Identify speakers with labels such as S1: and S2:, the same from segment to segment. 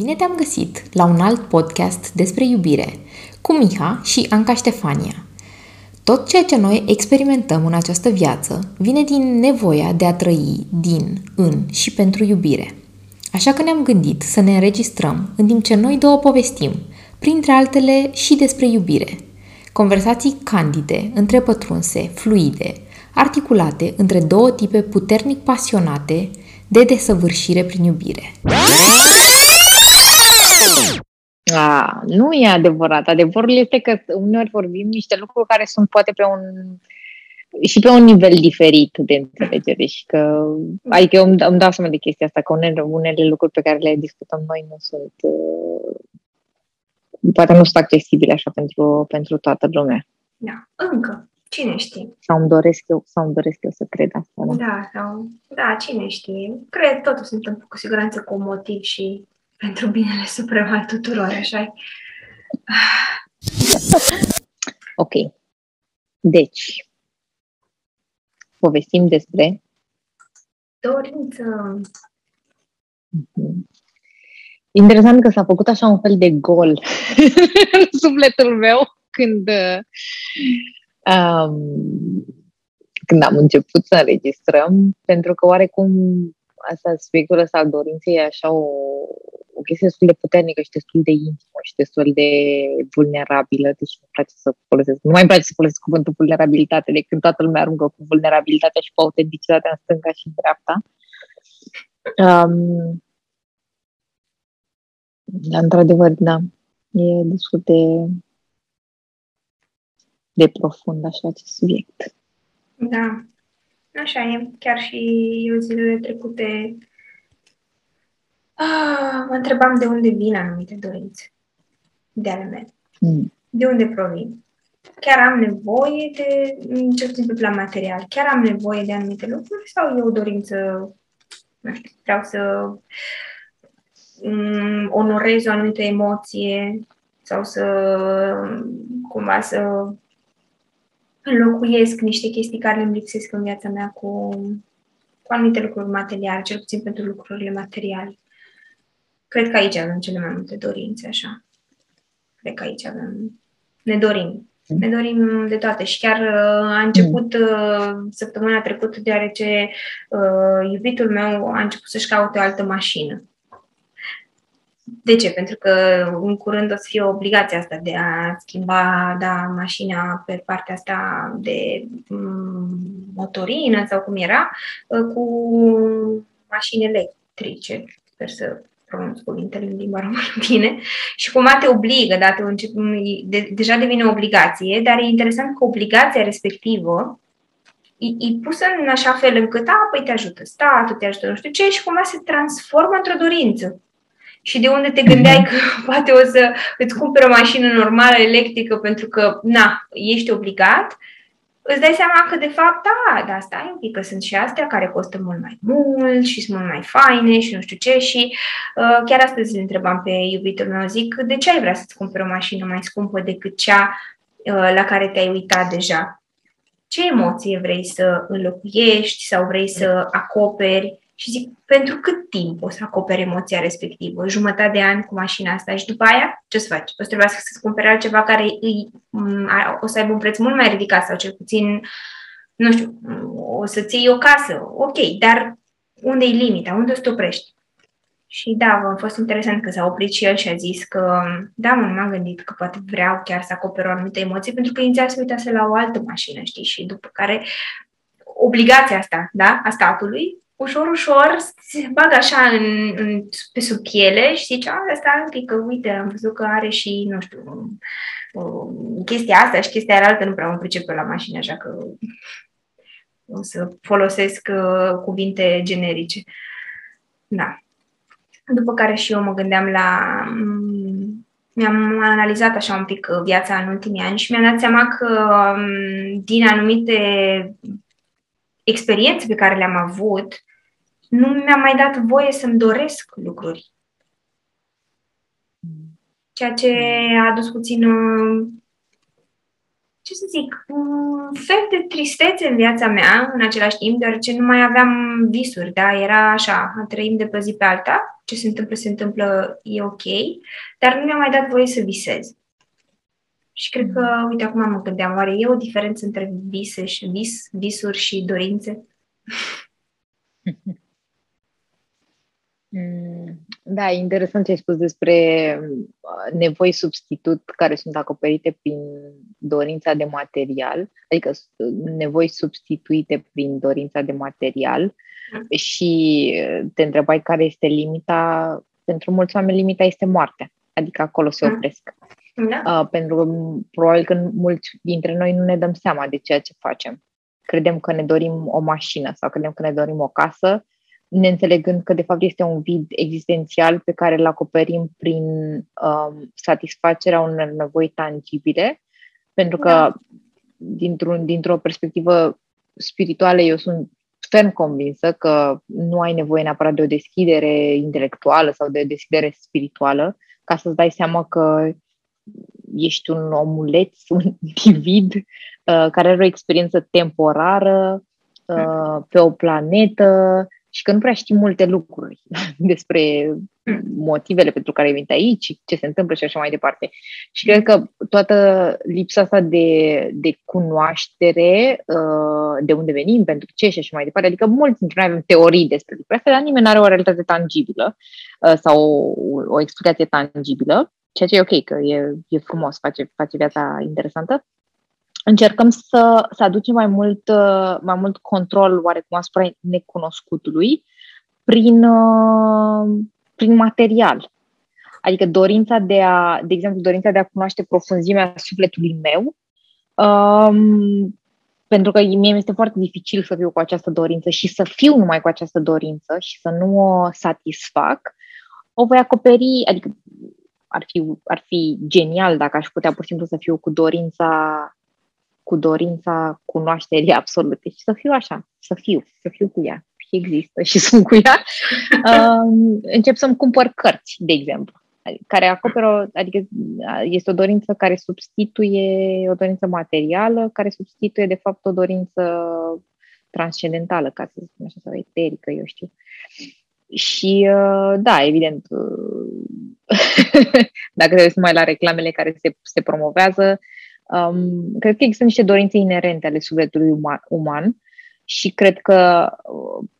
S1: Bine te-am găsit la un alt podcast despre iubire cu Miha și Anca Ștefania. Tot ceea ce noi experimentăm în această viață vine din nevoia de a trăi din, în și pentru iubire. Așa că ne-am gândit să ne înregistrăm în timp ce noi două povestim, printre altele și despre iubire. Conversații candide, întrepătrunse, fluide, articulate între două tipe puternic pasionate de desăvârșire prin iubire.
S2: A, nu e adevărat. Adevărul este că uneori vorbim niște lucruri care sunt poate pe un și pe un nivel diferit de înțelegere și că, adică eu îmi, îmi dau seama de chestia asta, că unele, unele lucruri pe care le discutăm noi nu sunt, uh, poate nu sunt accesibile așa pentru, pentru toată lumea.
S3: Da, încă. Cine știe?
S2: Sau îmi doresc eu, sau îmi doresc eu să cred asta.
S3: Da, da, sau, da cine știe. Cred, totul se întâmplă cu siguranță cu un motiv și pentru binele suprem al tuturor, așa
S2: Ok. Deci, povestim despre
S3: dorință.
S2: Mhm. Interesant că s-a făcut așa un fel de gol în sufletul meu când um, când am început să înregistrăm, pentru că oarecum asta, subiectul ăsta al dorinței e așa o, o chestie destul de puternică și destul de intimă și destul de vulnerabilă, deci nu place să folosesc, nu mai place să folosesc cuvântul vulnerabilitate, de când toată lumea aruncă cu vulnerabilitatea și cu autenticitatea în stânga și în dreapta. Um, dar, într-adevăr, da, e destul de, de profund așa acest subiect.
S3: Da, așa e. Chiar și eu zilele trecute Ah, mă întrebam de unde vin anumite dorințe de ale mele. Mm. De unde provin? Chiar am nevoie de, ce puțin pe plan material, chiar am nevoie de anumite lucruri sau e o dorință, nu știu, vreau să um, onorez o anumită emoție sau să cumva să înlocuiesc niște chestii care îmi lipsesc în viața mea cu, cu anumite lucruri materiale, cel puțin pentru lucrurile materiale. Cred că aici avem cele mai multe dorințe, așa. Cred că aici avem... Ne dorim. Ne dorim de toate și chiar uh, a început uh, săptămâna trecută deoarece uh, iubitul meu a început să-și caute o altă mașină. De ce? Pentru că în curând o să fie obligația asta de a schimba da, mașina pe partea asta de mm, motorină sau cum era, uh, cu mașini electrice. Sper să pronunț cuvintele în limba română bine, și cumva te obligă, da, te încep, de, deja devine o obligație, dar e interesant că obligația respectivă e, e pusă în așa fel încât, a, păi te ajută statul, te ajută nu știu ce, și cumva se transformă într-o dorință. Și de unde te gândeai că poate o să îți cumperi o mașină normală electrică pentru că, na, ești obligat, îți dai seama că, de fapt, da, da, stai un pic, că sunt și astea care costă mult mai mult și sunt mult mai faine și nu știu ce și uh, chiar astăzi îl întrebam pe iubitul meu, zic, de ce ai vrea să-ți cumperi o mașină mai scumpă decât cea uh, la care te-ai uitat deja? Ce emoție vrei să înlocuiești sau vrei să acoperi? Și zic, pentru cât timp o să acoperi emoția respectivă? Jumătate de ani cu mașina asta și după aia ce să faci? O să trebuiască să-ți cumperi altceva care îi, o să aibă un preț mult mai ridicat sau cel puțin, nu știu, o să-ți iei o casă. Ok, dar unde e limita? Unde o să te oprești? Și da, a fost interesant că s-a oprit și el și a zis că, da, mă, nu m-am gândit că poate vreau chiar să acoper o anumită emoție, pentru că inițial se uitase la o altă mașină, știi, și după care obligația asta, da, a statului, ușor, ușor se bagă așa în, în, pe sub piele și zice, a, asta un pic, că uite, am văzut că are și, nu știu, o, chestia asta și chestia altă, nu prea mă pricep pe la mașină, așa că o să folosesc uh, cuvinte generice. Da. După care și eu mă gândeam la... Mm, mi-am analizat așa un pic viața în ultimii ani și mi-am dat seama că mm, din anumite experiențe pe care le-am avut, nu mi-a mai dat voie să-mi doresc lucruri. Ceea ce a adus puțin uh, ce să zic, un fel de tristețe în viața mea, în același timp, deoarece nu mai aveam visuri, da? Era așa, trăim de pe zi pe alta, ce se întâmplă, se întâmplă, e ok, dar nu mi-a mai dat voie să visez. Și cred că, uite, acum mă gândeam, oare e o diferență între vise și vis, visuri și dorințe?
S1: Mm, da, e interesant ce ai spus despre uh, nevoi substitut care sunt acoperite prin dorința de material, adică nevoi substituite prin dorința de material mm. și uh, te întrebai care este limita. Pentru mulți oameni limita este moartea, adică acolo se mm. opresc. Da. Uh, pentru că probabil că mulți dintre noi nu ne dăm seama de ceea ce facem. Credem că ne dorim o mașină sau credem că ne dorim o casă neînțelegând că de fapt este un vid existențial pe care îl acoperim prin um, satisfacerea unor nevoi tangibile, pentru că da. dintr-o, dintr-o perspectivă spirituală eu sunt ferm convinsă că nu ai nevoie neapărat de o deschidere intelectuală sau de o deschidere spirituală ca să-ți dai seama că ești un omuleț, un individ uh, care are o experiență temporară uh, pe o planetă și că nu prea știi multe lucruri despre motivele pentru care ai venit aici, ce se întâmplă și așa mai departe. Și cred că toată lipsa asta de, de cunoaștere, uh, de unde venim, pentru ce și așa mai departe, adică mulți dintre noi avem teorii despre lucrurile astea, dar nimeni nu are o realitate tangibilă uh, sau o, o explicație tangibilă, ceea ce e ok, că e, e frumos, face, face viața interesantă încercăm să, să aducem mai mult, uh, mai mult control oarecum asupra necunoscutului prin, uh, prin material. Adică dorința de a, de exemplu, dorința de a cunoaște profunzimea sufletului meu, um, pentru că mie mi este foarte dificil să fiu cu această dorință și să fiu numai cu această dorință și să nu o satisfac, o voi acoperi, adică ar fi, ar fi genial dacă aș putea pur și simplu să fiu cu dorința cu dorința cunoașterii absolute. Și să fiu așa, să fiu, să fiu cu ea. Și există și sunt cu ea, um, încep să-mi cumpăr cărți, de exemplu, care acoperă, adică este o dorință care substituie o dorință materială, care substituie de fapt o dorință transcendentală, ca să spun așa, sau eterică, eu știu. Și uh, da, evident, uh, dacă trebuie să mai la reclamele care se, se promovează, Um, cred că există niște dorințe inerente ale sufletului uman, uman și cred că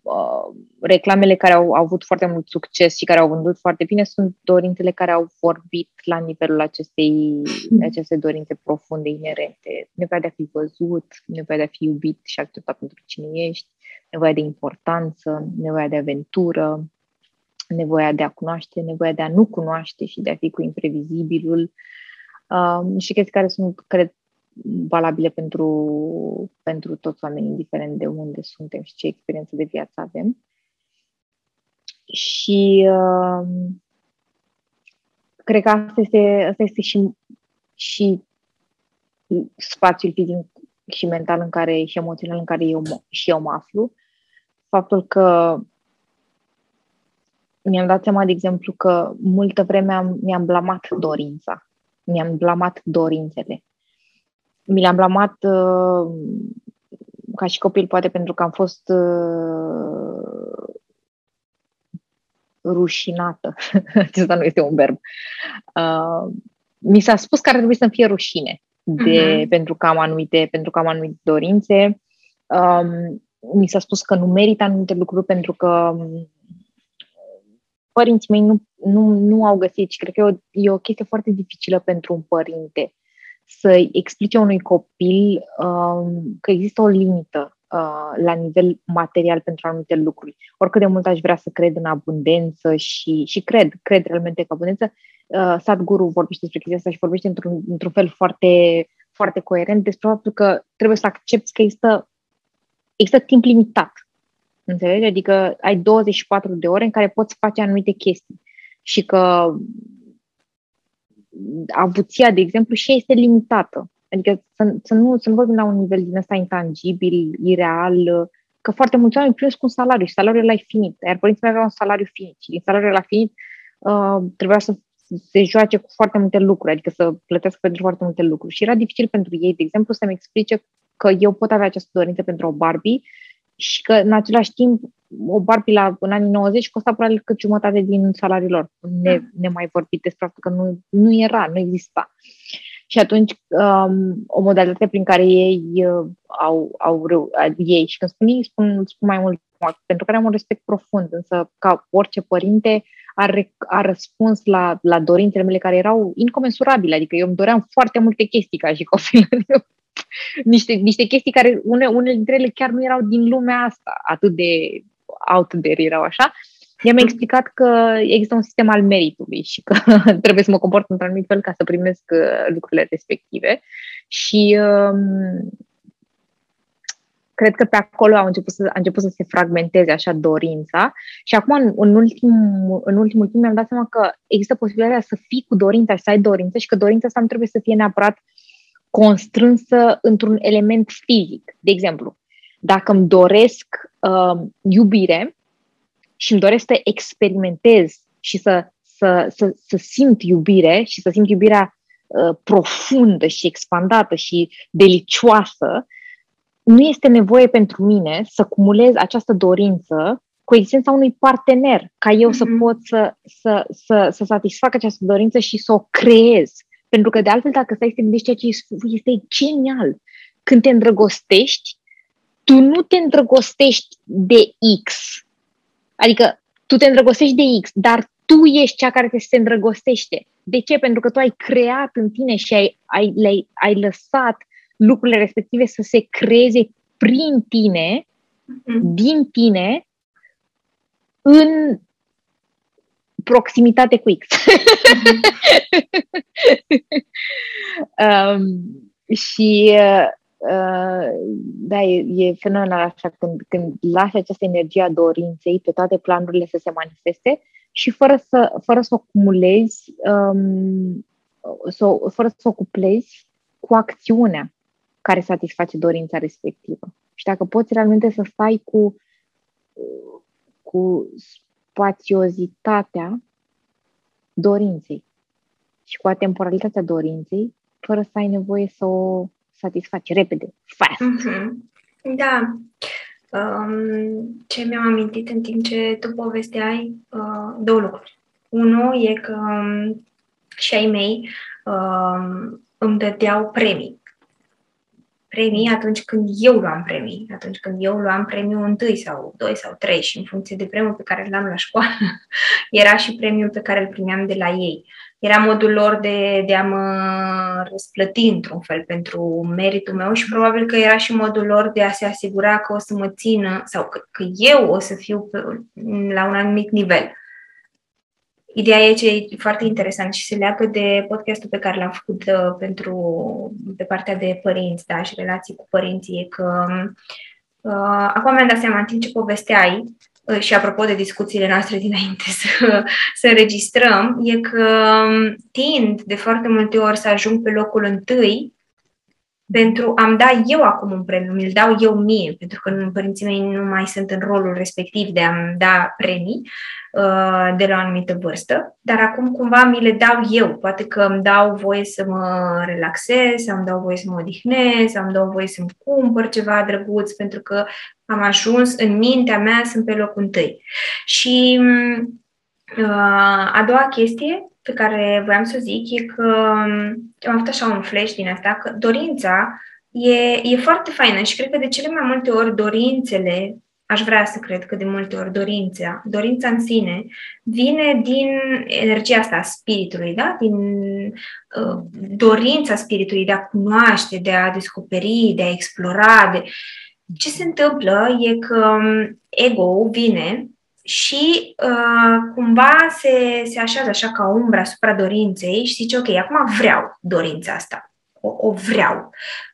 S1: uh, reclamele care au, au avut foarte mult succes și care au vândut foarte bine sunt dorințele care au vorbit la nivelul acestei, aceste dorințe profunde, inerente. Nevoia de a fi văzut, nevoia de a fi iubit și acceptat pentru cine ești, nevoia de importanță, nevoia de aventură, nevoia de a cunoaște, nevoia de a nu cunoaște și de a fi cu imprevizibilul, uh, um, și chestii care sunt, cred, valabile pentru, pentru toți oamenii, indiferent de unde suntem și ce experiență de viață avem. Și uh, cred că asta este, asta este și, și spațiul fizic și mental în care, și emoțional în care eu, și eu mă aflu. Faptul că mi-am dat seama, de exemplu, că multă vreme am, mi-am blamat dorința mi-am blamat dorințele. Mi le-am blamat uh, ca și copil, poate pentru că am fost uh, rușinată. Acesta nu este un verb. Uh, mi s-a spus că ar trebui să-mi fie rușine de, uh-huh. pentru, că am anumite, pentru că am anumite dorințe. Um, mi s-a spus că nu merită anumite lucruri pentru că părinții mei nu, nu, nu au găsit și cred că e o, e o chestie foarte dificilă pentru un părinte să explice unui copil um, că există o limită uh, la nivel material pentru anumite lucruri. Oricât de mult aș vrea să cred în abundență și, și cred, cred realmente că abundență, uh, Sadhguru vorbește despre chestia asta și vorbește într-un, într-un fel foarte, foarte coerent despre faptul că trebuie să accepti că există, există timp limitat Înțelegi? Adică ai 24 de ore în care poți face anumite chestii. Și că avuția, de exemplu, și este limitată. Adică să, să, nu, să nu vorbim la un nivel din ăsta intangibil, ireal, că foarte mulți oameni primesc un salariu și salariul ăla e finit. Iar părinții mei aveau un salariu finit și din salariul ăla finit uh, trebuia să, se joace cu foarte multe lucruri, adică să plătească pentru foarte multe lucruri. Și era dificil pentru ei, de exemplu, să-mi explice că eu pot avea această dorință pentru o Barbie și că în același timp o Barbie la, în anii 90 costa probabil cât jumătate din salariul lor. Ne, ne mai vorbit despre faptul că nu, nu era, nu exista. Și atunci um, o modalitate prin care ei uh, au, au reu- ei și când spun ei, spun, spun mai mult pentru care am un respect profund, însă ca orice părinte a, a răspuns la, la dorințele mele care erau incomensurabile, adică eu îmi doream foarte multe chestii ca și copil. niște, niște chestii care une, unele dintre ele chiar nu erau din lumea asta, atât de out there erau așa. Ea mi-a explicat că există un sistem al meritului și că trebuie să mă comport într-un anumit fel ca să primesc uh, lucrurile respective. Și um, cred că pe acolo a început să, a început să se fragmenteze așa dorința și acum în, în, ultim, în ultimul timp mi-am dat seama că există posibilitatea să fii cu dorința și să ai dorință și că dorința asta nu trebuie să fie neapărat constrânsă într-un element fizic. De exemplu, dacă îmi doresc uh, iubire și îmi doresc să experimentez și să, să, să, să simt iubire și să simt iubirea uh, profundă și expandată și delicioasă, nu este nevoie pentru mine să cumulez această dorință cu existența unui partener, ca eu mm-hmm. să mhm. pot să, să, să, să satisfac această dorință și să o creez. Pentru că, de altfel, dacă stai să te gândești ceea ce este genial, când te îndrăgostești, tu nu te îndrăgostești de X. Adică tu te îndrăgostești de X, dar tu ești cea care te se îndrăgostește. De ce? Pentru că tu ai creat în tine și ai, ai, le ai lăsat lucrurile respective să se creeze prin tine, mm-hmm. din tine, în proximitate cu X. um, și uh, da, e, e fenomenal așa când, când lași această energie a dorinței pe toate planurile să se manifeste și fără să, fără să o cumulezi, um, să, fără să o cuplezi cu acțiunea care satisface dorința respectivă. Și dacă poți realmente să stai cu, cu spațiozitatea dorinței și cu atemporalitatea dorinței, fără să ai nevoie să o satisfaci repede, fast. Mm-hmm.
S3: Da. Um, ce mi-am amintit în timp ce tu povesteai, uh, două lucruri. Unul e că um, și ai mei um, îmi dădeau premii premii atunci când eu luam premii, atunci când eu luam premiul întâi sau doi sau trei și în funcție de premiul pe care l-am la școală, era și premiul pe care îl primeam de la ei. Era modul lor de, de a mă răsplăti într-un fel pentru meritul meu și probabil că era și modul lor de a se asigura că o să mă țină sau că, că eu o să fiu pe, la un anumit nivel. Ideea e ce e foarte interesant și se leagă de podcastul pe care l-am făcut uh, pentru, pe partea de părinți da, și relații cu părinții, e că uh, acum mi-am dat seama în timp ce povesteai uh, și apropo de discuțiile noastre dinainte să, să înregistrăm, e că um, tind de foarte multe ori să ajung pe locul întâi pentru a-mi da eu acum un premiu, mi-l dau eu mie, pentru că părinții mei nu mai sunt în rolul respectiv de a-mi da premii uh, de la o anumită vârstă, dar acum cumva mi le dau eu. Poate că îmi dau voie să mă relaxez, sau îmi dau voie să mă odihnez, sau îmi dau voie să-mi cumpăr ceva drăguț, pentru că am ajuns în mintea mea, sunt pe locul întâi. Și uh, a doua chestie pe care voiam să zic e că um, am avut așa un flash din asta, că dorința e, e foarte faină și cred că de cele mai multe ori dorințele, aș vrea să cred că de multe ori dorința, dorința în sine, vine din energia asta a spiritului, da? din uh, dorința spiritului de a cunoaște, de a descoperi, de a explora. De... Ce se întâmplă e că um, ego vine și uh, cumva se, se așează așa ca umbra asupra dorinței și zice, ok, acum vreau dorința asta, o, o vreau.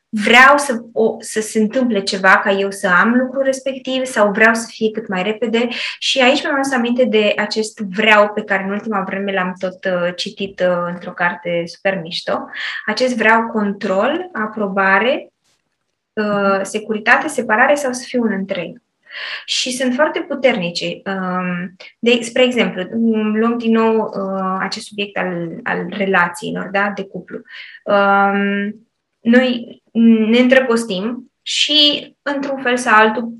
S3: Vreau să, o, să se întâmple ceva ca eu să am lucrul respectiv sau vreau să fie cât mai repede și aici mi-am adus aminte de acest vreau pe care în ultima vreme l-am tot uh, citit uh, într-o carte super mișto. Acest vreau control, aprobare, uh, securitate, separare sau să fiu un întreg. Și sunt foarte puternice. Um, de, spre exemplu, luăm din nou uh, acest subiect al, al relațiilor, da, de cuplu. Um, noi ne îndrăgostim și, într-un fel sau altul,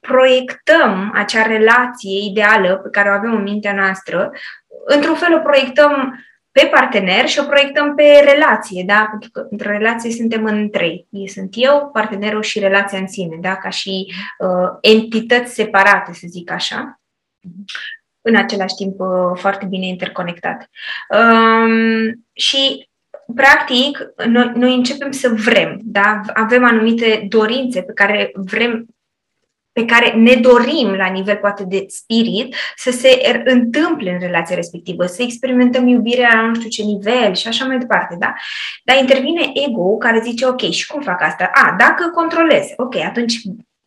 S3: proiectăm acea relație ideală pe care o avem în mintea noastră, într-un fel o proiectăm pe partener și o proiectăm pe relație, da? Pentru că într-o relație suntem în trei. Eu sunt eu, partenerul și relația în sine, da? Ca și uh, entități separate, să zic așa. În același timp uh, foarte bine interconectate. Um, și practic, noi, noi începem să vrem, da? Avem anumite dorințe pe care vrem pe care ne dorim la nivel poate de spirit să se întâmple în relația respectivă, să experimentăm iubirea la nu știu ce nivel și așa mai departe, da? Dar intervine ego care zice, ok, și cum fac asta? A, dacă controlez, ok, atunci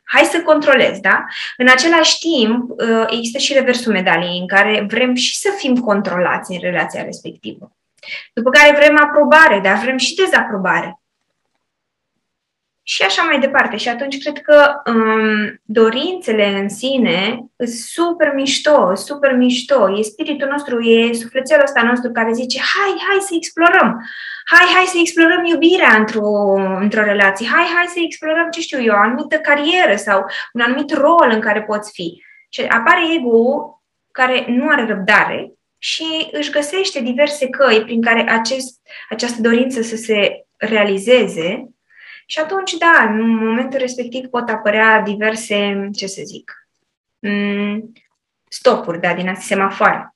S3: hai să controlez, da? În același timp, uh, există și reversul medaliei în care vrem și să fim controlați în relația respectivă. După care vrem aprobare, dar vrem și dezaprobare și așa mai departe. Și atunci cred că um, dorințele în sine sunt super mișto, super mișto. E spiritul nostru, e sufletelul ăsta nostru care zice, hai, hai să explorăm. Hai, hai să explorăm iubirea într-o, într-o relație. Hai, hai să explorăm, ce știu eu, o anumită carieră sau un anumit rol în care poți fi. Și apare ego care nu are răbdare și își găsește diverse căi prin care acest, această dorință să se realizeze și atunci, da, în momentul respectiv pot apărea diverse, ce să zic, mm, stopuri, da, din astea semafoare.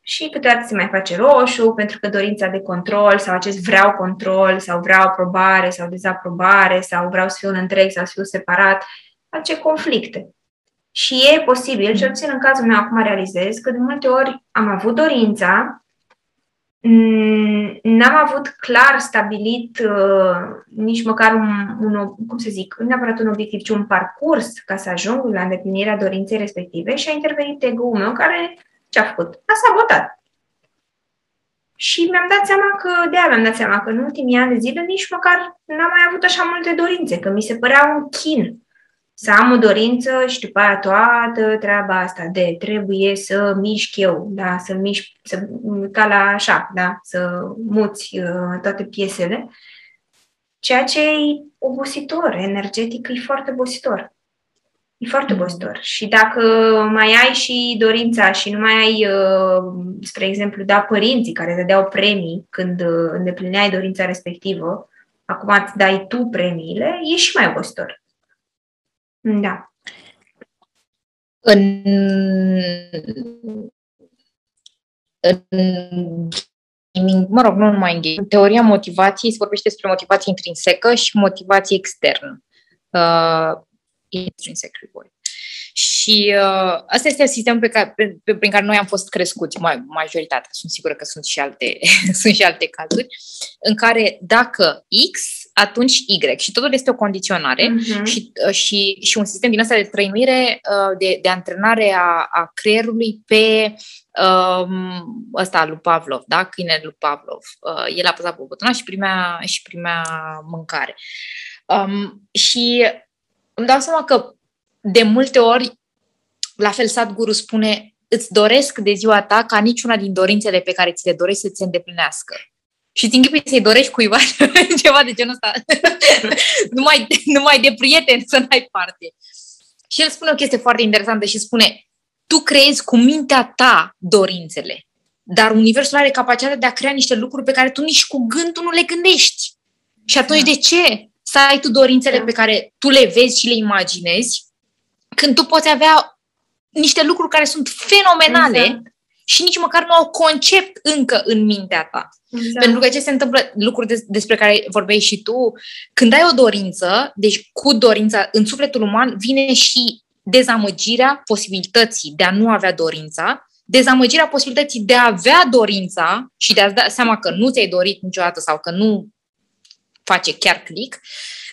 S3: Și câteodată se mai face roșu pentru că dorința de control sau acest vreau control sau vreau aprobare sau dezaprobare sau vreau să fiu un întreg sau să fiu separat, face conflicte. Și e posibil, cel puțin în cazul meu acum realizez, că de multe ori am avut dorința Mm, n-am avut clar stabilit uh, nici măcar un, un, cum să zic, nu neapărat un obiectiv, ci un parcurs ca să ajung la îndeplinirea dorinței respective și a intervenit ego-ul meu care ce a făcut? A sabotat. Și mi-am dat seama că, de aia mi-am dat seama că în ultimii ani de zile nici măcar n-am mai avut așa multe dorințe, că mi se părea un chin să am o dorință și după aia toată treaba asta de trebuie să mișc eu, da, să mișc, să, ca la așa, da, să muți uh, toate piesele, ceea ce e obositor, energetic, e foarte obositor. E foarte mm. obositor. Și dacă mai ai și dorința și nu mai ai, uh, spre exemplu, da, părinții care te dau premii când uh, îndeplineai dorința respectivă, acum îți dai tu premiile, e și mai obositor. Da.
S1: În, în mă rog, nu numai în game, teoria motivației se vorbește despre motivație intrinsecă și motivație externă. Uh, intrinsic reward. Și uh, asta este sistemul pe care, pe, prin care noi am fost crescuți, mai, majoritatea, sunt sigură că sunt și alte, sunt și alte cazuri, în care dacă X atunci Y. Și totul este o condiționare uh-huh. și, uh, și, și un sistem din asta de trăinuire, uh, de, de antrenare a, a creierului pe um, ăsta lui Pavlov, da? Câinele lui Pavlov. Uh, el a păsat pe butonul și primea, și primea mâncare. Um, și îmi dau seama că de multe ori, la fel Sadhguru spune, îți doresc de ziua ta ca niciuna din dorințele pe care ți le dorești să ți se îndeplinească și ți închipui să-i dorești cuiva ceva de genul ăsta. numai, numai de prieteni să n-ai parte. Și el spune o chestie foarte interesantă și spune, tu creezi cu mintea ta dorințele, dar Universul are capacitatea de a crea niște lucruri pe care tu nici cu gândul nu le gândești. Și atunci da. de ce să ai tu dorințele da. pe care tu le vezi și le imaginezi, când tu poți avea niște lucruri care sunt fenomenale exact. Și nici măcar nu au concept încă în mintea ta. Exact. Pentru că ce se întâmplă, lucruri des, despre care vorbeai și tu, când ai o dorință, deci cu dorința în sufletul uman vine și dezamăgirea posibilității de a nu avea dorința, dezamăgirea posibilității de a avea dorința și de a-ți da seama că nu ți-ai dorit niciodată sau că nu face chiar click,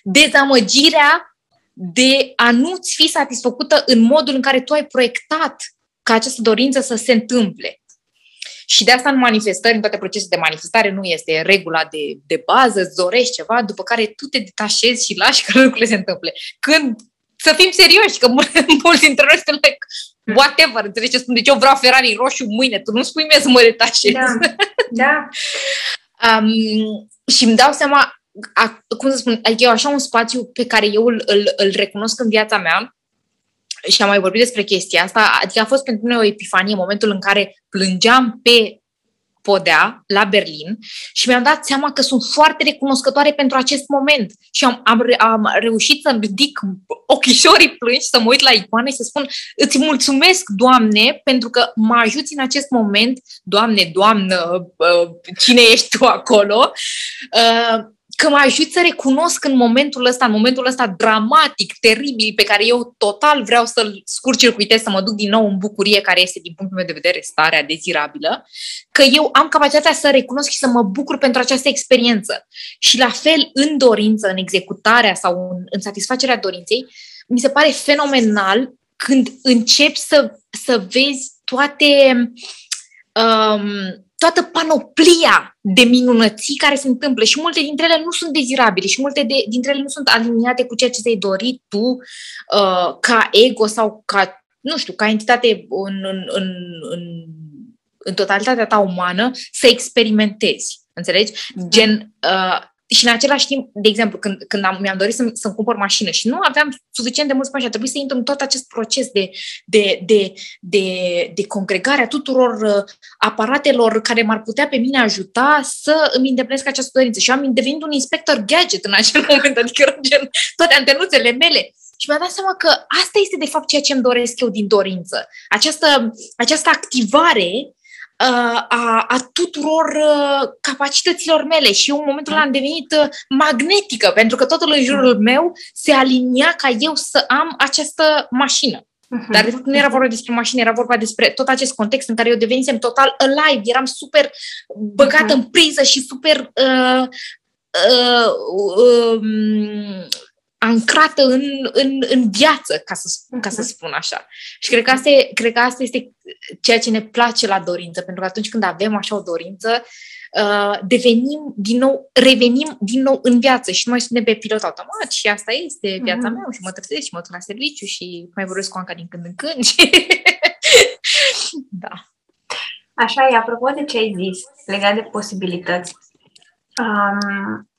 S1: dezamăgirea de a nu-ți fi satisfăcută în modul în care tu ai proiectat ca această dorință să se întâmple. Și de asta în manifestări, în toate procesele de manifestare, nu este regula de, de bază, îți dorești ceva, după care tu te detașezi și lași că lucrurile se întâmple. Când să fim serioși, că mulți dintre noi sunt like, whatever, înțelegi ce spun? Deci eu vreau Ferrari roșu mâine, tu nu spui mie să mă detașez.
S3: Da, da.
S1: um, și îmi dau seama, a, cum să spun, adică eu așa un spațiu pe care eu îl, îl, îl recunosc în viața mea, și am mai vorbit despre chestia asta, adică a fost pentru mine o epifanie în momentul în care plângeam pe podea la Berlin și mi-am dat seama că sunt foarte recunoscătoare pentru acest moment și am, am, am reușit să-mi ridic ochișorii plângi, să mă uit la icoane și să spun îți mulțumesc, Doamne, pentru că mă ajuți în acest moment, Doamne, Doamnă, cine ești tu acolo, că mă ajut să recunosc în momentul ăsta, în momentul ăsta dramatic, teribil, pe care eu total vreau să-l scurcircuitez, să mă duc din nou în bucurie, care este, din punctul meu de vedere, starea dezirabilă, că eu am capacitatea să recunosc și să mă bucur pentru această experiență. Și la fel, în dorință, în executarea sau în, în satisfacerea dorinței, mi se pare fenomenal când începi să, să vezi toate um, toată panoplia de minunății care se întâmplă și multe dintre ele nu sunt dezirabile și multe de, dintre ele nu sunt aliniate cu ceea ce ți-ai dorit tu uh, ca ego sau ca, nu știu, ca entitate în, în, în, în, în totalitatea ta umană să experimentezi. Înțelegi? Gen, uh, și în același timp, de exemplu, când, când am, mi-am dorit să, să-mi cumpăr mașină și nu aveam suficient de mulți bani și a trebuit să intru în tot acest proces de, de, de, de, de congregare a tuturor uh, aparatelor care m-ar putea pe mine ajuta să îmi îndeplinesc această dorință. Și am devenit un inspector gadget în acel moment, adică gen toate antenuțele mele. Și mi-a dat seama că asta este de fapt ceea ce îmi doresc eu din dorință. Această, această activare a, a tuturor uh, capacităților mele și eu în momentul ăla am devenit uh, magnetică, pentru că totul în jurul meu se alinia ca eu să am această mașină. Uh-huh. Dar de fapt nu era vorba despre mașină, era vorba despre tot acest context în care eu devenisem total alive, eram super băgată uh-huh. în priză și super uh, uh, uh, ancrată în, în, în viață, ca să, ca să mhm. spun așa. Și cred că, asta e, cred că asta este ceea ce ne place la dorință, pentru că atunci când avem așa o dorință, uh, devenim din nou, revenim din nou în viață și nu mai suntem pe pilot automat și asta este viața mm-hmm. mea și mă trezesc și mă duc la serviciu și mai vorbesc cu Anca din când în când și... da.
S3: Așa e, apropo de ce ai zis legat de posibilități, um,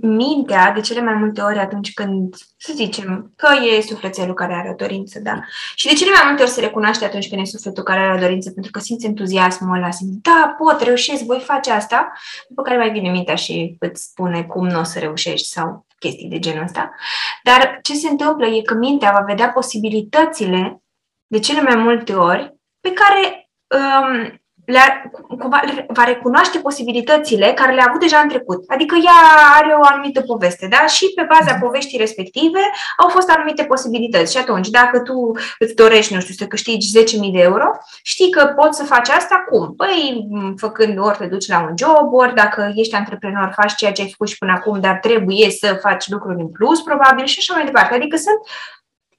S3: mintea, de cele mai multe ori atunci când, să zicem, că e sufletelul care are o dorință, da? Și de cele mai multe ori se recunoaște atunci când e sufletul care are o dorință, pentru că simți entuziasmul ăla, simți, da, pot, reușesc, voi face asta, după care mai vine mintea și îți spune cum nu o să reușești sau chestii de genul ăsta. Dar ce se întâmplă e că mintea va vedea posibilitățile de cele mai multe ori pe care um, le cumva, va recunoaște posibilitățile care le-a avut deja în trecut. Adică ea are o anumită poveste, da? Și pe baza mhm. poveștii respective au fost anumite posibilități. Și atunci, dacă tu îți dorești, nu știu, să câștigi 10.000 de euro, știi că poți să faci asta cum? Păi, făcând ori te duci la un job, ori dacă ești antreprenor, faci ceea ce ai făcut și până acum, dar trebuie să faci lucruri în plus, probabil, și așa mai departe. Adică sunt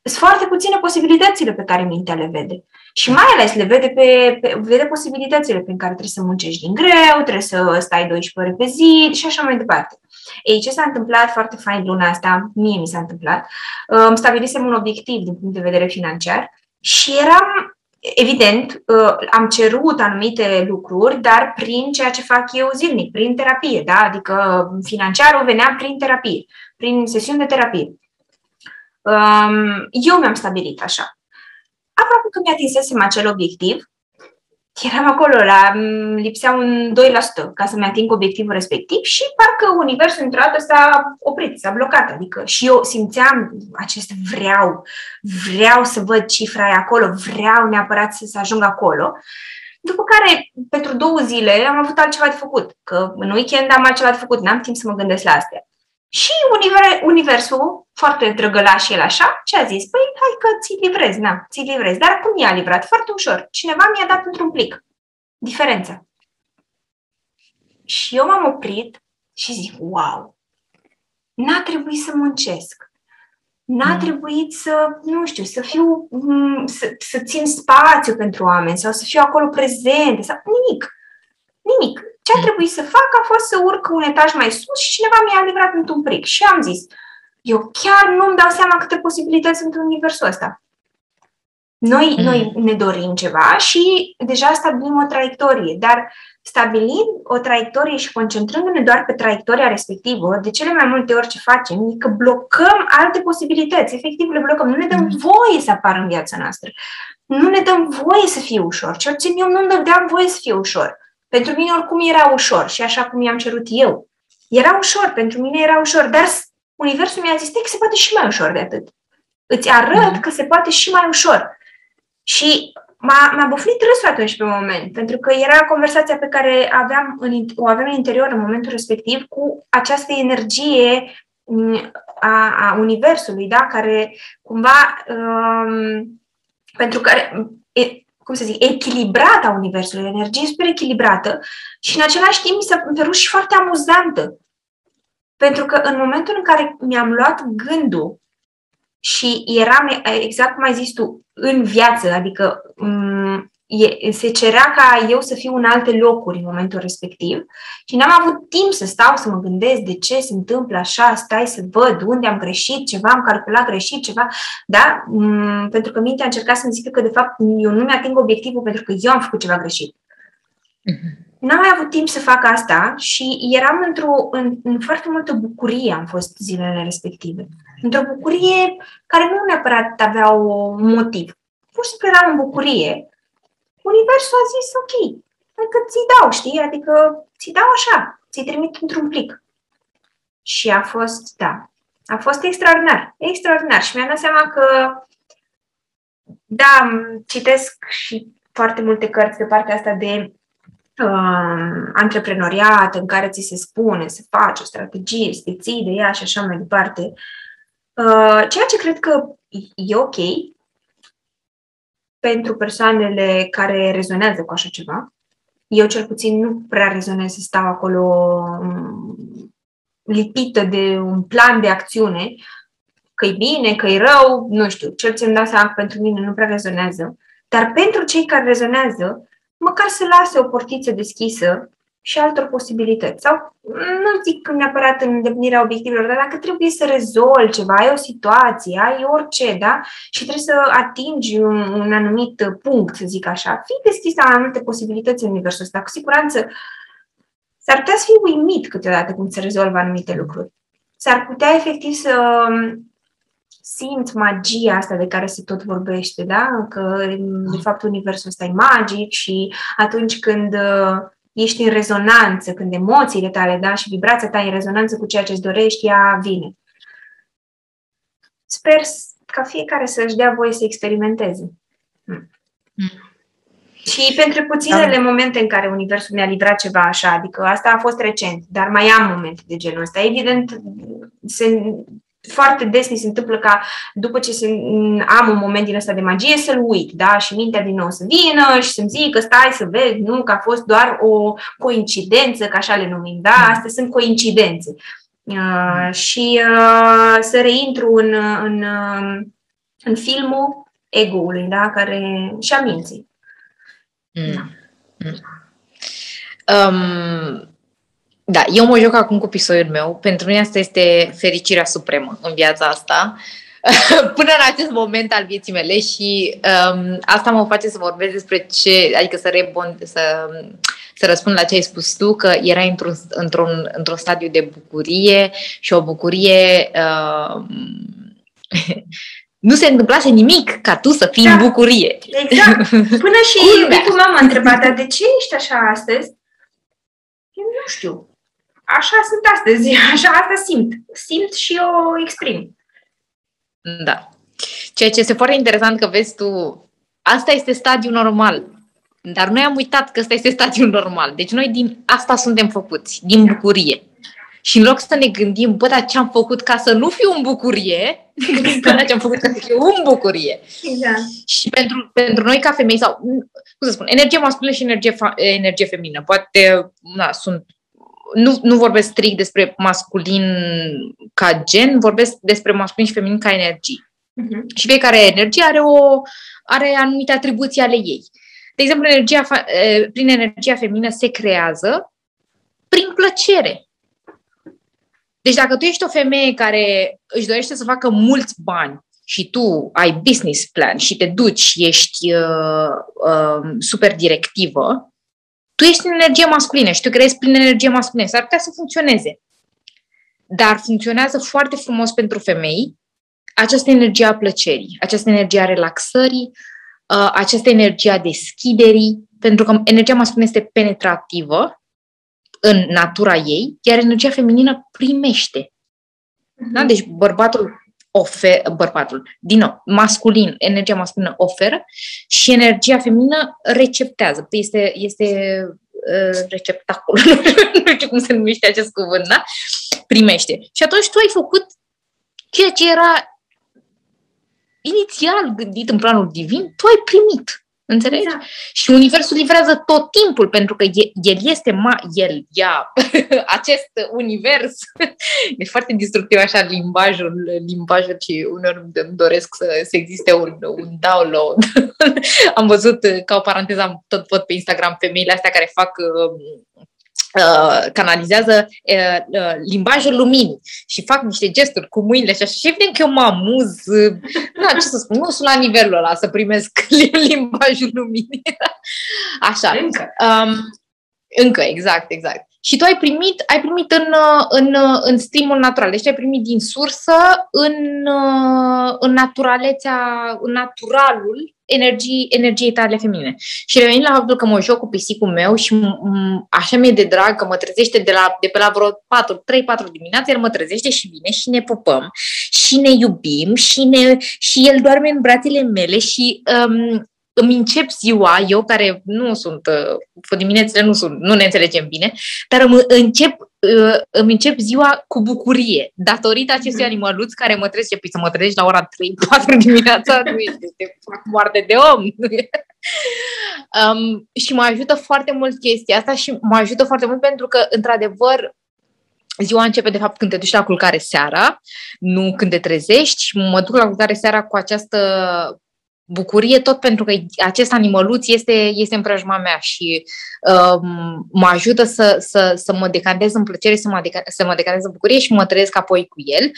S3: sunt foarte puține posibilitățile pe care mintea le vede. Și mai ales le vede, pe, pe, vede posibilitățile prin care trebuie să muncești din greu, trebuie să stai 12 ore pe zi și așa mai departe. Ei, ce s-a întâmplat foarte fain luna asta, mie mi s-a întâmplat, îmi stabilisem un obiectiv din punct de vedere financiar și eram, evident, uh, am cerut anumite lucruri, dar prin ceea ce fac eu zilnic, prin terapie, da? Adică financiarul venea prin terapie, prin sesiuni de terapie. Um, eu mi-am stabilit așa. Aproape că mi-atinsesem acel obiectiv, eram acolo, la, lipsea un 2% ca să-mi ating obiectivul respectiv și parcă universul într-o dată s-a oprit, s-a blocat. Adică și eu simțeam acest vreau, vreau să văd cifra aia acolo, vreau neapărat să, să ajung acolo. După care, pentru două zile, am avut altceva de făcut, că în weekend am altceva de făcut, n-am timp să mă gândesc la astea. Și univer, universul, foarte drăgălaș el așa, ce a zis? Păi, hai că ți livrezi, na, ți livrezi. Dar cum i-a livrat? Foarte ușor. Cineva mi-a dat într-un plic. Diferența. Și eu m-am oprit și zic, wow, n-a trebuit să muncesc. N-a mm. trebuit să, nu știu, să fiu, mm, să, să țin spațiu pentru oameni sau să fiu acolo prezent sau nimic. Nimic. Ce a trebuit să fac a fost să urc un etaj mai sus și cineva mi-a livrat într-un pric. Și am zis, eu chiar nu-mi dau seama câte posibilități sunt în universul ăsta. Noi, mm. noi ne dorim ceva și deja stabilim o traiectorie, dar stabilind o traiectorie și concentrându-ne doar pe traiectoria respectivă, de cele mai multe ori ce facem e că blocăm alte posibilități. Efectiv, le blocăm. Nu ne dăm mm. voie să apară în viața noastră. Nu ne dăm voie să fie ușor. Cel puțin eu nu-mi dădeam voie să fie ușor. Pentru mine oricum era ușor și așa cum i-am cerut eu. Era ușor, pentru mine era ușor, dar Universul mi-a zis că se poate și mai ușor de atât. Îți arăt mm. că se poate și mai ușor. Și m-a, m-a bufnit râsul atunci pe moment, pentru că era conversația pe care aveam în, o aveam în interior în momentul respectiv cu această energie mm, a, a Universului, da? care cumva, um, pentru care, e, cum să zic, echilibrată a Universului, energie super echilibrată și în același timp mi s-a părut și foarte amuzantă. Pentru că în momentul în care mi-am luat gândul și eram, exact cum ai zis tu, în viață, adică m- e, se cerea ca eu să fiu în alte locuri în momentul respectiv și n-am avut timp să stau să mă gândesc de ce se întâmplă așa, stai să văd unde am greșit ceva, am calculat greșit ceva, da? M- pentru că mintea a încercat să-mi zică că de fapt eu nu mi-ating obiectivul pentru că eu am făcut ceva greșit. Mm-hmm n-am mai avut timp să fac asta și eram într-o, în, în foarte multă bucurie am fost zilele respective. Într-o bucurie care nu neapărat avea un motiv. Pur și simplu eram în bucurie. Universul a zis, ok, adică ți dau, știi? Adică ți dau așa, ți trimit într-un plic. Și a fost, da, a fost extraordinar, extraordinar. Și mi-am dat seama că, da, citesc și foarte multe cărți de partea asta de uh, antreprenoriat în care ți se spune să faci o strategie, să te ții de ea și așa mai departe. Uh, ceea ce cred că e ok pentru persoanele care rezonează cu așa ceva. Eu cel puțin nu prea rezonez să stau acolo um, lipită de un plan de acțiune, că e bine, că e rău, nu știu, cel ce îmi dau seama pentru mine nu prea rezonează. Dar pentru cei care rezonează, măcar să lase o portiță deschisă și altor posibilități. Sau nu zic neapărat în îndeplinirea obiectivelor, dar dacă trebuie să rezolvi ceva, ai o situație, ai orice, da? Și trebuie să atingi un, un anumit punct, să zic așa, fii deschis la mai multe posibilități în universul ăsta. Cu siguranță s-ar putea să fii uimit câteodată cum se rezolvă anumite lucruri. S-ar putea efectiv să simt magia asta de care se tot vorbește, da? Că, de fapt, universul ăsta e magic și atunci când uh, ești în rezonanță, când emoțiile tale, da, și vibrația ta e în rezonanță cu ceea ce îți dorești, ea vine. Sper ca fiecare să-și dea voie să experimenteze. Hmm. Mm. Și pentru puținele da. momente în care Universul mi-a livrat ceva așa, adică asta a fost recent, dar mai am momente de genul ăsta. Evident, se, foarte des mi se întâmplă ca după ce se, am un moment din ăsta de magie să-l uit, da? Și mintea din nou să vină și să-mi zică stai să vezi, nu, că a fost doar o coincidență, că așa le numim, da? Mm. Astea sunt coincidențe. Uh, și uh, să reintru în, în, uh, în filmul ego-ului, da? Care și a minții. Mm. Da. Mm.
S1: Um, da, eu mă joc acum cu pisoiul meu. Pentru mine asta este fericirea supremă în viața asta. Până în acest moment al vieții mele și um, asta mă face să vorbesc despre ce, adică să, rebond, să, să răspund la ce ai spus tu, că erai într-un, într-un, într-un stadiu de bucurie și o bucurie uh, nu se întâmplase nimic ca tu să fii da, în bucurie.
S3: Exact. Până și tu m-am întrebat, dar de ce ești așa astăzi? Eu nu știu așa sunt astăzi, așa asta simt. Simt și o exprim.
S1: Da. Ceea ce este foarte interesant că vezi tu, asta este stadiul normal. Dar noi am uitat că ăsta este stadiul normal. Deci noi din asta suntem făcuți, din bucurie. Și în loc să ne gândim, bă, dar ce am făcut ca să nu fiu în bucurie, bă, dar ce am făcut ca să fiu în bucurie.
S3: Exact.
S1: Și pentru, pentru noi ca femei, sau, cum să spun, energie masculină și energie, energie feminină, poate, na, sunt nu, nu vorbesc strict despre masculin ca gen, vorbesc despre masculin și feminin ca energie. Uh-huh. Și fiecare energie are, o, are anumite atribuții ale ei. De exemplu, energia, prin energia feminină se creează prin plăcere. Deci dacă tu ești o femeie care își dorește să facă mulți bani și tu ai business plan și te duci, ești uh, uh, super directivă, tu ești în energie masculină și tu crezi prin energie masculină. S-ar putea să funcționeze. Dar funcționează foarte frumos pentru femei această energie a plăcerii, această energie a relaxării, uh, această energie a deschiderii, pentru că energia masculină este penetrativă în natura ei, iar energia feminină primește. Da? Deci bărbatul oferă, bărbatul, din nou, masculin, energia masculină oferă și energia feminină receptează. Este, este uh, receptacul, nu știu cum se numește acest cuvânt, da? Primește. Și atunci tu ai făcut ceea ce era inițial gândit în planul divin, tu ai primit. Înțelegi? Exact. Și Universul livrează tot timpul, pentru că el este, ma, el, ea, acest univers. E foarte destructiv așa limbajul, limbajul și uneori îmi doresc să, să existe un, un download. am văzut, ca o paranteză, am tot văd pe Instagram femeile astea care fac Uh, canalizează uh, uh, limbajul luminii și fac niște gesturi cu mâinile și așa. Și evident că eu mă amuz, uh, na, ce să spun, nu sunt la nivelul ăla să primesc limbajul luminii. așa. Încă. Um, încă, exact, exact. Și tu ai primit, ai primit în, în, în streamul natural. Deci ai primit din sursă în, în naturalețea, în naturalul energii, energiei tale feminine. Și revenind la faptul că mă joc cu pisicul meu și m- așa mi-e de drag că mă trezește de, la, de pe la vreo 4, 3-4 dimineața, el mă trezește și vine și ne pupăm și ne iubim și, ne, și el doarme în brațele mele și um, îmi încep ziua, eu care nu sunt, uh, diminețile nu, sunt, nu ne înțelegem bine, dar îmi încep, uh, îmi încep ziua cu bucurie, datorită acestui mhm. animăluț care mă trece, păi să mă trezești la ora 3-4 dimineața, nu este moarte de om. um, și mă ajută foarte mult chestia asta și mă ajută foarte mult pentru că, într-adevăr, Ziua începe, de fapt, când te duci la culcare seara, nu când te trezești și mă duc la culcare seara cu această bucurie tot pentru că acest animăluț este, este în preajma mea și um, mă ajută să, să, să mă decantez în plăcere, să mă, deca- să mă decantez în bucurie și mă trăiesc apoi cu el.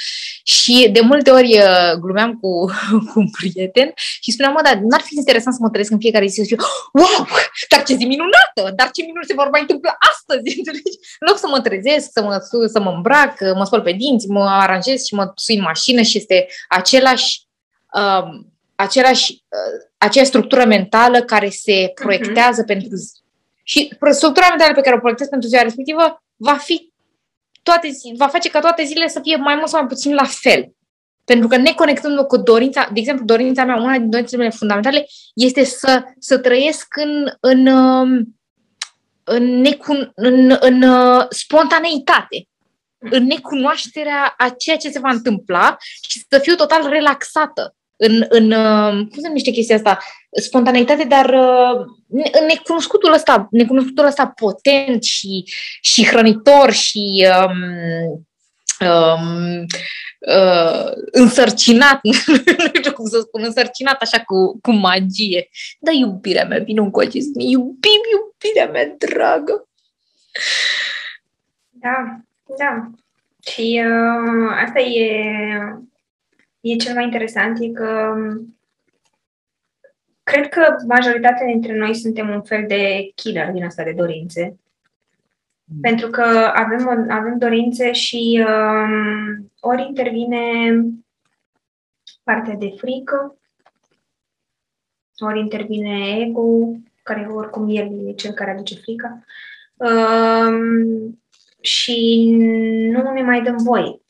S1: Și de multe ori uh, glumeam cu, cu un prieten și spuneam, mă, dar n-ar fi interesant să mă trăiesc în fiecare zi să fiu, wow, dar ce zi minunată, dar ce minuni se vor mai întâmpla astăzi, înțelegi? În loc să mă trezesc, să mă, să mă îmbrac, mă spăl pe dinți, mă aranjez și mă sui în mașină și este același um, același, uh, aceeași structură mentală care se mhm. proiectează uh-huh. pentru și structura mentală pe care o proiectez pentru ziua respectivă va fi toate zi, va face ca toate zilele să fie mai mult sau mai puțin la fel. Pentru că neconectându-mă cu dorința, de exemplu, dorința mea, una din dorințele mele fundamentale este să, să trăiesc în, în, um, în, necun, în, în uh, spontaneitate, în necunoașterea a ceea ce se va întâmpla și să fiu total relaxată în, în uh, cum se numește chestia asta, spontaneitate, dar uh, în necunoscutul ăsta, necunoscutul ăsta potent și, și hrănitor și um, um, uh, însărcinat, nu știu cum să spun, însărcinat așa cu, cu magie. Da, iubirea mea, vine un coace să ne iubim, iubirea mea dragă.
S3: Da, da. Și uh, asta e e cel mai interesant e că cred că majoritatea dintre noi suntem un fel de killer din asta de dorințe. Mm. Pentru că avem, avem dorințe și um, ori intervine partea de frică, ori intervine ego, care oricum el e cel care aduce frica, um, și nu ne mai dăm voie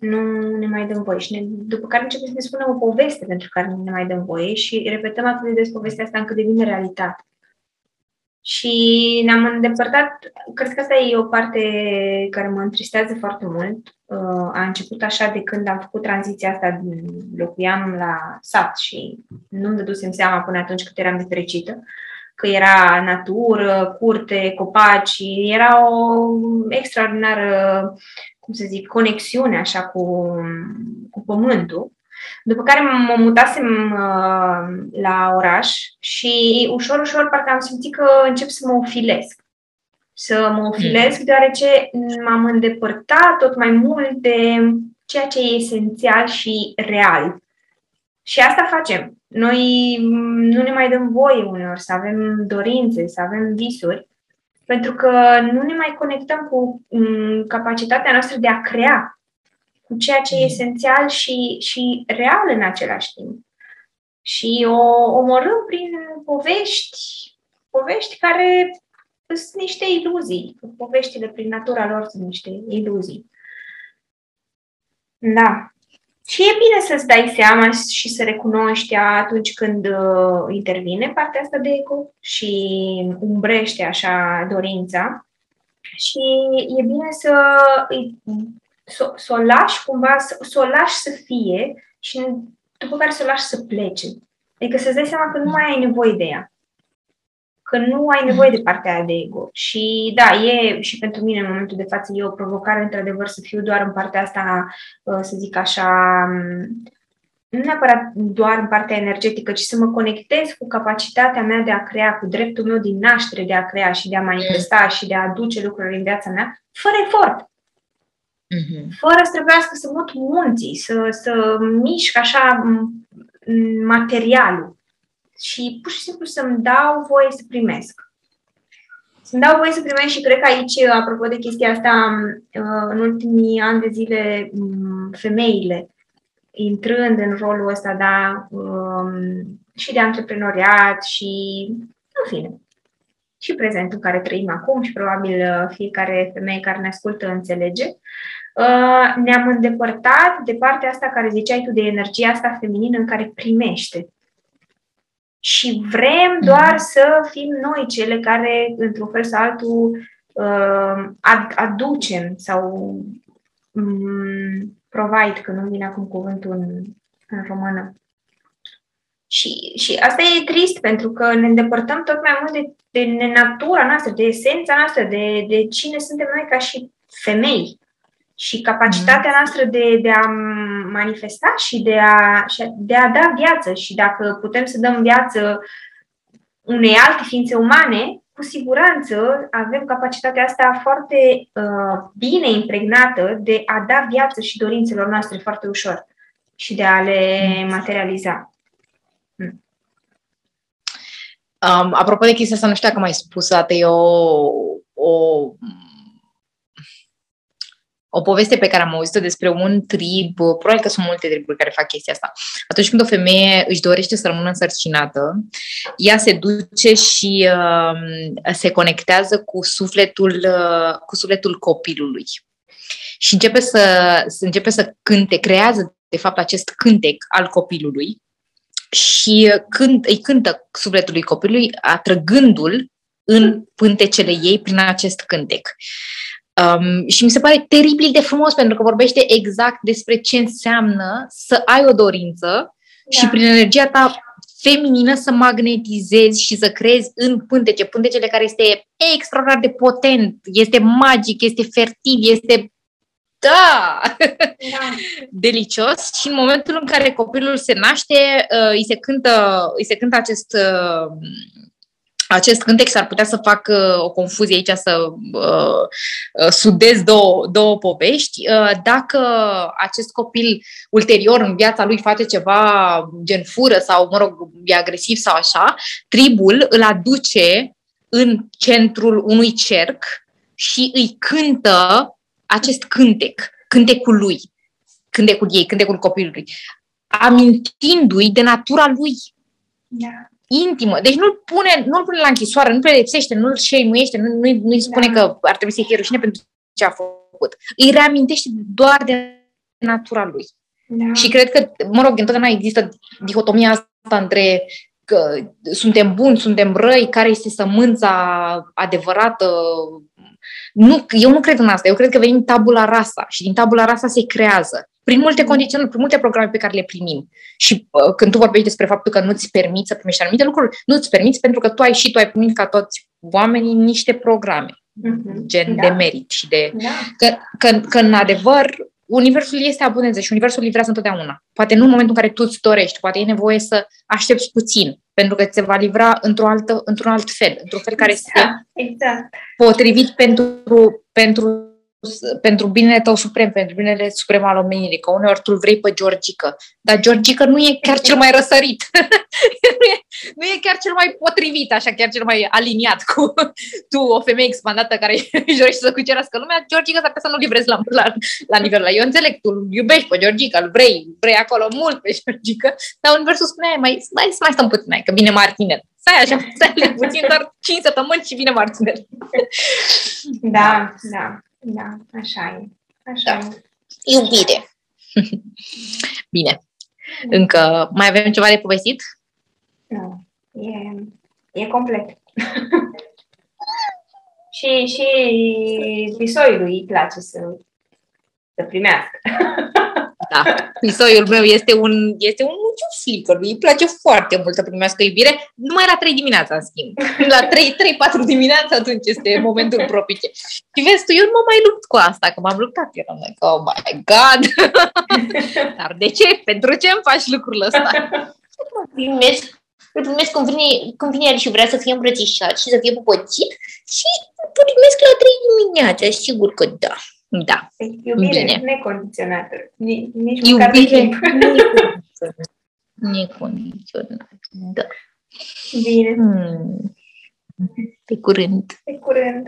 S3: nu ne mai dăm voie. Și ne, după care începem să ne spunem o poveste pentru care nu ne mai dăm voie și repetăm atât de des povestea asta încât devine realitate. Și ne-am îndepărtat, cred că asta e o parte care mă întristează foarte mult. Uh, a început așa de când am făcut tranziția asta, locuiam la sat și nu-mi dădusem seama până atunci cât eram de fericită, că era natură, curte, copaci, era o extraordinară cum să zic, conexiune așa cu, cu pământul. După care mă mutasem uh, la oraș și ușor, ușor parcă am simțit că încep să mă ofilesc. să mă ofilesc, mm. deoarece m-am îndepărtat tot mai mult de ceea ce e esențial și real. Și asta facem. Noi nu ne mai dăm voie uneori să avem dorințe, să avem visuri, pentru că nu ne mai conectăm cu capacitatea noastră de a crea, cu ceea ce e mm. esențial și, și real în același timp. Și o omorâm prin povești, povești care sunt niște iluzii. Poveștile, prin natura lor, sunt niște iluzii. Da. Și e bine să-ți dai seama și să recunoști atunci când uh, intervine partea asta de ego și umbrește așa dorința. Și e bine să, să, să o lași cumva, să, să o lași să fie și după care să o lași să plece. Adică să-ți dai seama că nu mai ai nevoie de ea că nu ai nevoie de partea aia de ego. Și da, e și pentru mine în momentul de față e o provocare într-adevăr să fiu doar în partea asta, uh, să zic așa, um, nu neapărat doar în partea energetică, ci să mă conectez cu capacitatea mea de a crea, cu dreptul meu din naștere de a crea și de a manifesta și de a aduce lucruri în viața mea, fără efort. Mm-hmm. Fără să trebuiască să mut munții, să, să mișc așa materialul și pur și simplu să-mi dau voie să primesc. Să-mi dau voie să primesc și cred că aici, apropo de chestia asta, uh, în ultimii ani de zile, um, femeile, intrând în rolul ăsta, da, um, și de antreprenoriat și, în fine, și prezentul în care trăim acum și probabil uh, fiecare femeie care ne ascultă înțelege, uh, ne-am îndepărtat de partea asta care ziceai tu, de energia asta feminină în care primește și vrem mhm. doar să fim noi cele care, într-un fel sau altul, uh, aducem sau um, provide, că nu vine acum cuvântul în, în română. Și, și asta e trist pentru că ne îndepărtăm tot mai mult de, de natura noastră, de esența noastră, de, de cine suntem noi ca și femei și capacitatea noastră de, de a manifesta și de a, și de a da viață. Și dacă putem să dăm viață unei alte ființe umane, cu siguranță avem capacitatea asta foarte uh, bine impregnată de a da viață și dorințelor noastre foarte ușor și de a le materializa. Hmm.
S1: Um, apropo de chestia asta, nu știu dacă mai spus, dată, e o, o o poveste pe care am auzit-o despre un trib, probabil că sunt multe triburi care fac chestia asta. Atunci când o femeie își dorește să rămână însărcinată, ea se duce și uh, se conectează cu sufletul, uh, cu sufletul copilului. Și începe să, să începe să cânte, creează de fapt acest cântec al copilului și când îi cântă sufletului copilului, atrăgându-l în pântecele ei prin acest cântec. Um, și mi se pare teribil de frumos pentru că vorbește exact despre ce înseamnă să ai o dorință da. și prin energia ta feminină să magnetizezi și să creezi în pântece, pântecele care este extraordinar de potent, este magic, este fertil, este da, da. delicios și în momentul în care copilul se naște, uh, îi, se cântă, îi se cântă acest uh, acest cântec s-ar putea să facă o confuzie aici, să uh, uh, sudez două, două povești. Uh, dacă acest copil ulterior în viața lui face ceva gen fură sau, mă rog, e agresiv sau așa, tribul îl aduce în centrul unui cerc și îi cântă acest cântec, cântecul lui, cântecul ei, cântecul copilului, amintindu-i de natura lui.
S3: Da
S1: intimă. Deci nu-l pune, nu-l pune la închisoare, nu pedepsește, nu-l șeimuiește, nu, nu, nu-i spune da. că ar trebui să fie rușine pentru ce a făcut. Îi reamintește doar de natura lui. Da. Și cred că, mă rog, întotdeauna există dihotomia asta între că suntem buni, suntem răi, care este sămânța adevărată. Nu, eu nu cred în asta. Eu cred că venim tabula rasa și din tabula rasa se creează prin multe condiții, prin multe programe pe care le primim. Și uh, când tu vorbești despre faptul că nu-ți permiți să primești anumite lucruri, nu-ți permiți pentru că tu ai și tu ai primit ca toți oamenii niște programe, mm-hmm. gen da. de merit și de... Da. Că, că, că, în adevăr, universul este abundență și universul livrează întotdeauna. Poate nu în momentul în care tu îți dorești, poate e nevoie să aștepți puțin, pentru că ți se va livra într-o altă, într-un alt fel, într-un fel care
S3: exact,
S1: este
S3: exact.
S1: potrivit pentru, pentru pentru binele tău suprem, pentru binele suprem al omenirii, că uneori tu vrei pe Georgică, dar Georgică nu e chiar cel mai răsărit. nu, e, nu e chiar cel mai potrivit, așa, chiar cel mai aliniat cu tu, o femeie expandată care își dorește să cucerească lumea, Georgică s-ar putea să nu livrezi la, la, la nivelul ăla. Eu înțeleg, tu iubești pe Georgică, îl vrei, vrei acolo mult pe Georgică, dar universul spune, mai, mai, mai stăm puțin, mai, că vine Martinel. Stai așa, stai puțin, doar 5 săptămâni și vine Martinel.
S3: Da, da. Da, așa e. Așa da. e.
S1: Iubire. Bine. Încă mai avem ceva de povestit?
S3: Nu. E, e complet. și, și pisoiului îi place să, să primească.
S1: Da. Pisoiul meu este un, este un flicker. Îi place foarte mult să primească iubire. Numai la 3 dimineața, în schimb. La 3-4 dimineața atunci este momentul propice. Și vezi tu, eu nu mă mai lupt cu asta, că m-am luptat. Eram like, oh my God! Dar de ce? Pentru ce îmi faci lucrul ăsta? primesc, îl primesc când vine, când vine el și vrea să fie îmbrățișat și să fie pupățit și îl primesc la 3 dimineața, sigur că da. Da.
S3: Iubire Bine. necondiționată. Nici, nici Iubire
S1: necondiționată. Da.
S3: Bine. Hmm.
S1: Pe curând.
S3: Pe curând.